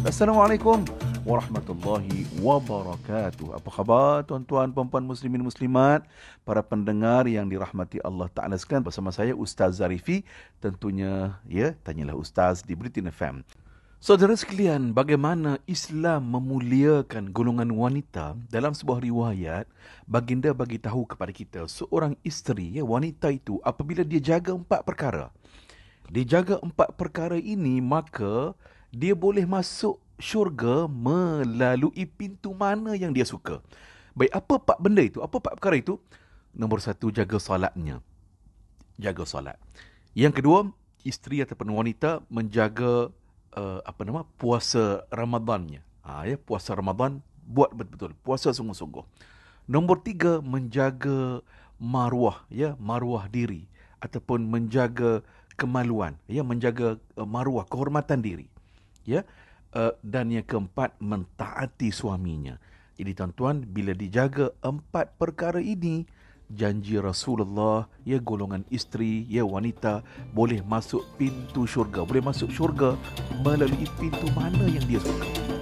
Assalamualaikum warahmatullahi wabarakatuh. Apa khabar tuan-tuan, puan-puan muslimin muslimat, para pendengar yang dirahmati Allah Taala sekalian bersama saya Ustaz Zarifi. Tentunya ya, tanyalah Ustaz di Britain FM. Saudara sekalian, bagaimana Islam memuliakan golongan wanita dalam sebuah riwayat baginda bagi tahu kepada kita seorang isteri ya wanita itu apabila dia jaga empat perkara. Dia jaga empat perkara ini maka dia boleh masuk syurga melalui pintu mana yang dia suka. Baik, apa empat benda itu? Apa empat perkara itu? Nombor satu, jaga solatnya. Jaga solat. Yang kedua, isteri ataupun wanita menjaga uh, apa nama puasa Ramadannya. Ha, ya, puasa Ramadan buat betul-betul. Puasa sungguh-sungguh. Nombor tiga, menjaga maruah. ya Maruah diri. Ataupun menjaga kemaluan. ya Menjaga uh, maruah, kehormatan diri ya uh, dan yang keempat mentaati suaminya jadi tuan-tuan bila dijaga empat perkara ini janji Rasulullah ya golongan isteri ya wanita boleh masuk pintu syurga. Boleh masuk syurga melalui pintu mana yang dia suka